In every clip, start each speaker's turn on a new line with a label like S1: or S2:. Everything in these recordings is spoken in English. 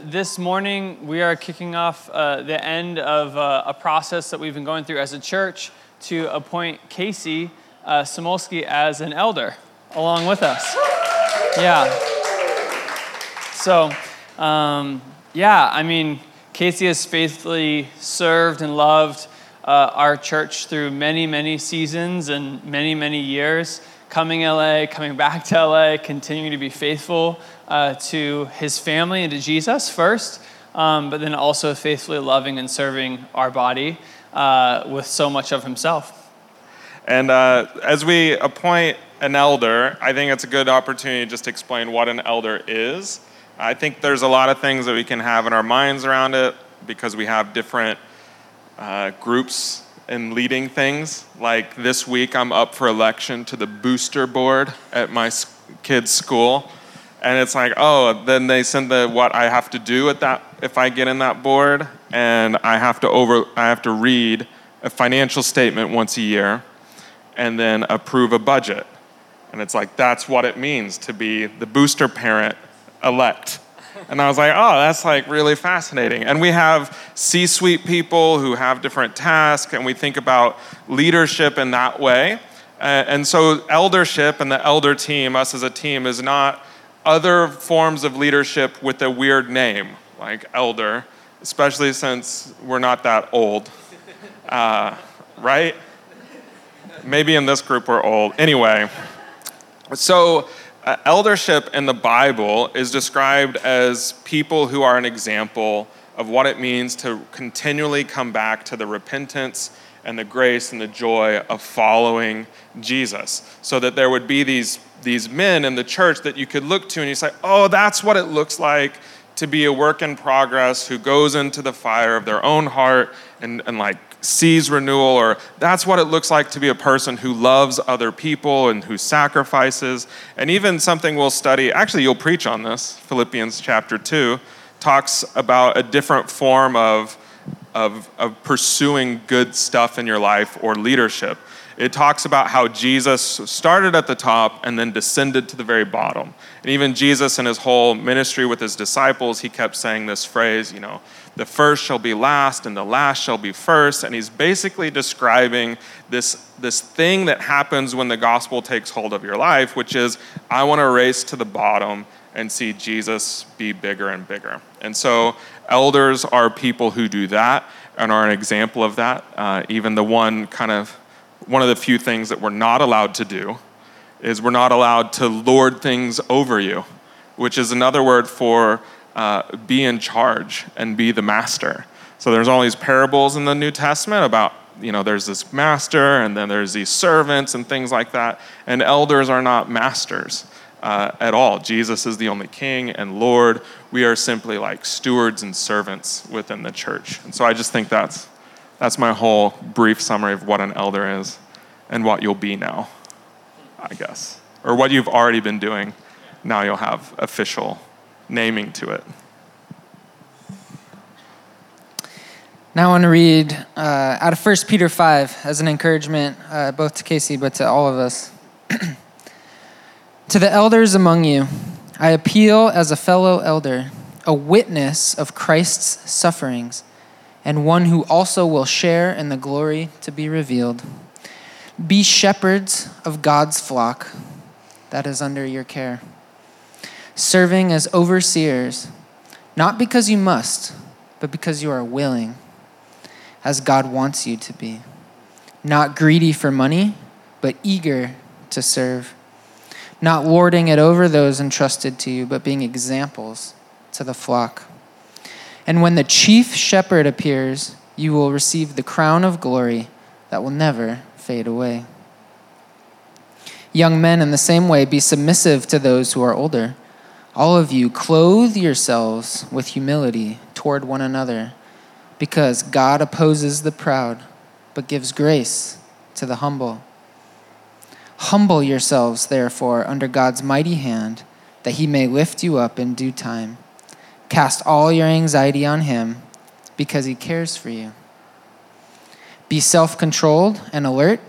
S1: This morning, we are kicking off uh, the end of uh, a process that we've been going through as a church to appoint Casey uh, Samolsky as an elder along with us. Yeah. So, um, yeah, I mean, Casey has faithfully served and loved uh, our church through many, many seasons and many, many years. Coming LA, coming back to LA, continuing to be faithful uh, to his family and to Jesus first, um, but then also faithfully loving and serving our body uh, with so much of himself.
S2: And uh, as we appoint an elder, I think it's a good opportunity just to explain what an elder is. I think there's a lot of things that we can have in our minds around it because we have different uh, groups in leading things. Like this week, I'm up for election to the booster board at my kids' school. And it's like, oh, then they send the what I have to do at that if I get in that board, and I have to over I have to read a financial statement once a year, and then approve a budget. And it's like that's what it means to be the booster parent elect. And I was like, oh, that's like really fascinating. And we have C suite people who have different tasks, and we think about leadership in that way. And so, eldership and the elder team, us as a team, is not other forms of leadership with a weird name, like elder, especially since we're not that old. Uh, right? Maybe in this group we're old. Anyway, so Uh, eldership in the Bible is described as people who are an example of what it means to continually come back to the repentance and the grace and the joy of following Jesus. So that there would be these, these men in the church that you could look to and you say, oh, that's what it looks like to be a work in progress who goes into the fire of their own heart and, and like sees renewal, or that's what it looks like to be a person who loves other people and who sacrifices. And even something we'll study, actually, you'll preach on this, Philippians chapter 2, talks about a different form of, of, of pursuing good stuff in your life or leadership. It talks about how Jesus started at the top and then descended to the very bottom. And even Jesus, in his whole ministry with his disciples, he kept saying this phrase, you know, the first shall be last and the last shall be first. And he's basically describing this, this thing that happens when the gospel takes hold of your life, which is, I want to race to the bottom and see Jesus be bigger and bigger. And so, elders are people who do that and are an example of that. Uh, even the one kind of, one of the few things that we're not allowed to do is we're not allowed to lord things over you, which is another word for uh, be in charge and be the master. So there's all these parables in the New Testament about, you know, there's this master and then there's these servants and things like that. And elders are not masters uh, at all. Jesus is the only king and Lord. We are simply like stewards and servants within the church. And so I just think that's, that's my whole brief summary of what an elder is and what you'll be now, I guess. Or what you've already been doing. Now you'll have official naming to it.
S3: Now I want to read uh, out of 1 Peter 5 as an encouragement, uh, both to Casey but to all of us. to the elders among you, I appeal as a fellow elder, a witness of Christ's sufferings, and one who also will share in the glory to be revealed. Be shepherds of God's flock that is under your care serving as overseers, not because you must, but because you are willing, as God wants you to be. Not greedy for money, but eager to serve. Not lording it over those entrusted to you, but being examples to the flock. And when the chief shepherd appears, you will receive the crown of glory that will never fade away. Young men, in the same way, be submissive to those who are older. All of you, clothe yourselves with humility toward one another, because God opposes the proud, but gives grace to the humble. Humble yourselves, therefore, under God's mighty hand, that he may lift you up in due time. Cast all your anxiety on him, because he cares for you. Be self controlled and alert.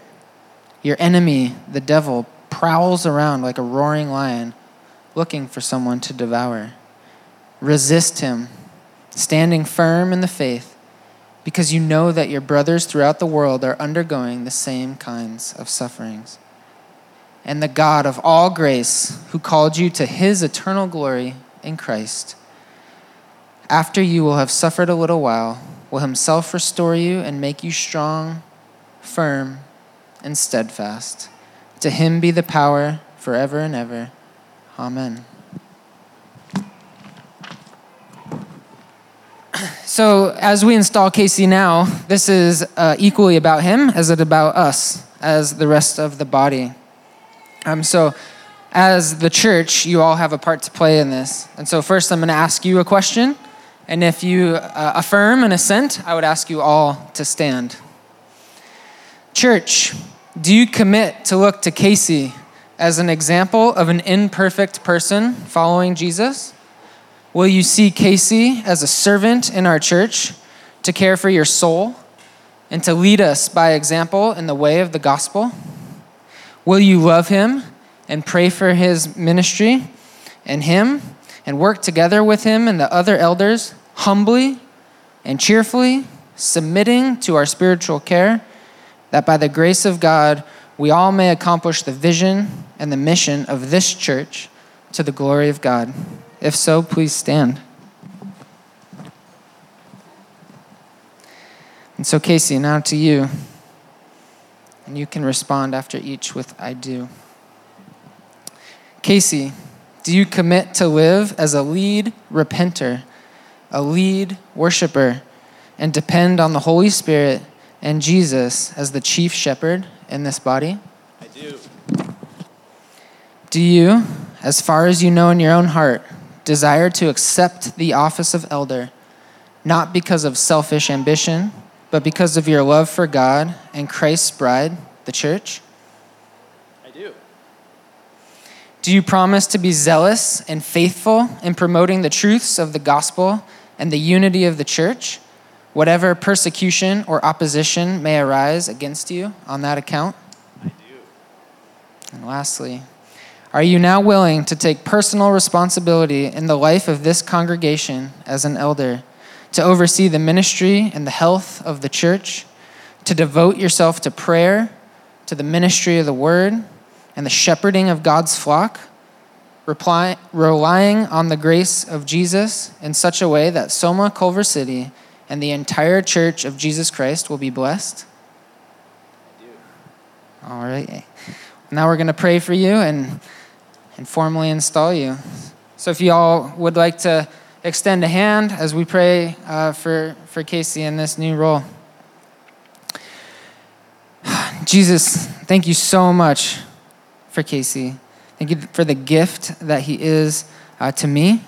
S3: Your enemy, the devil, prowls around like a roaring lion looking for someone to devour. resist him, standing firm in the faith, because you know that your brothers throughout the world are undergoing the same kinds of sufferings. And the God of all grace, who called you to his eternal glory in Christ, after you will have suffered a little while, will himself restore you and make you strong, firm, and steadfast. To him be the power forever and ever. Amen. So, as we install Casey now, this is uh, equally about him as it about us, as the rest of the body. Um, so, as the church, you all have a part to play in this. And so, first, I'm going to ask you a question. And if you uh, affirm and assent, I would ask you all to stand. Church, do you commit to look to Casey as an example of an imperfect person following Jesus? Will you see Casey as a servant in our church to care for your soul and to lead us by example in the way of the gospel? Will you love him and pray for his ministry and him and work together with him and the other elders humbly and cheerfully, submitting to our spiritual care, that by the grace of God we all may accomplish the vision and the mission of this church to the glory of God? If so, please stand. And so, Casey, now to you. And you can respond after each with I do. Casey, do you commit to live as a lead repenter, a lead worshiper, and depend on the Holy Spirit and Jesus as the chief shepherd in this body?
S1: I do.
S3: Do you, as far as you know in your own heart, desire to accept the office of elder, not because of selfish ambition, but because of your love for God and Christ's bride, the church?
S1: I do.
S3: Do you promise to be zealous and faithful in promoting the truths of the gospel and the unity of the church, whatever persecution or opposition may arise against you on that account?
S1: I do.
S3: And lastly, are you now willing to take personal responsibility in the life of this congregation as an elder, to oversee the ministry and the health of the church, to devote yourself to prayer, to the ministry of the word, and the shepherding of God's flock, reply, relying on the grace of Jesus in such a way that Soma Culver City and the entire church of Jesus Christ will be blessed? All right. Now we're going to pray for you and and formally install you. So if you all would like to extend a hand as we pray uh, for, for Casey in this new role. Jesus, thank you so much for Casey. Thank you for the gift that he is uh, to me,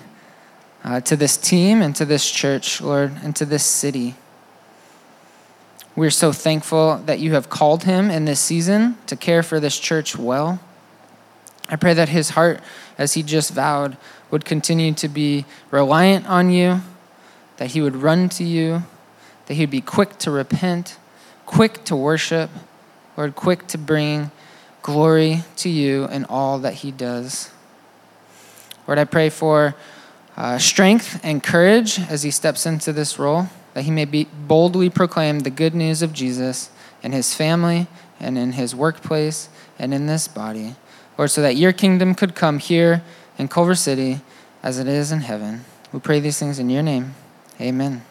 S3: uh, to this team, and to this church, Lord, and to this city. We're so thankful that you have called him in this season to care for this church well. I pray that his heart, as he just vowed, would continue to be reliant on you, that he would run to you, that he would be quick to repent, quick to worship, Lord, quick to bring glory to you in all that he does. Lord, I pray for uh, strength and courage as he steps into this role, that he may be boldly proclaim the good news of Jesus in his family and in his workplace and in this body. Lord, so that your kingdom could come here in Culver City as it is in heaven. We pray these things in your name. Amen.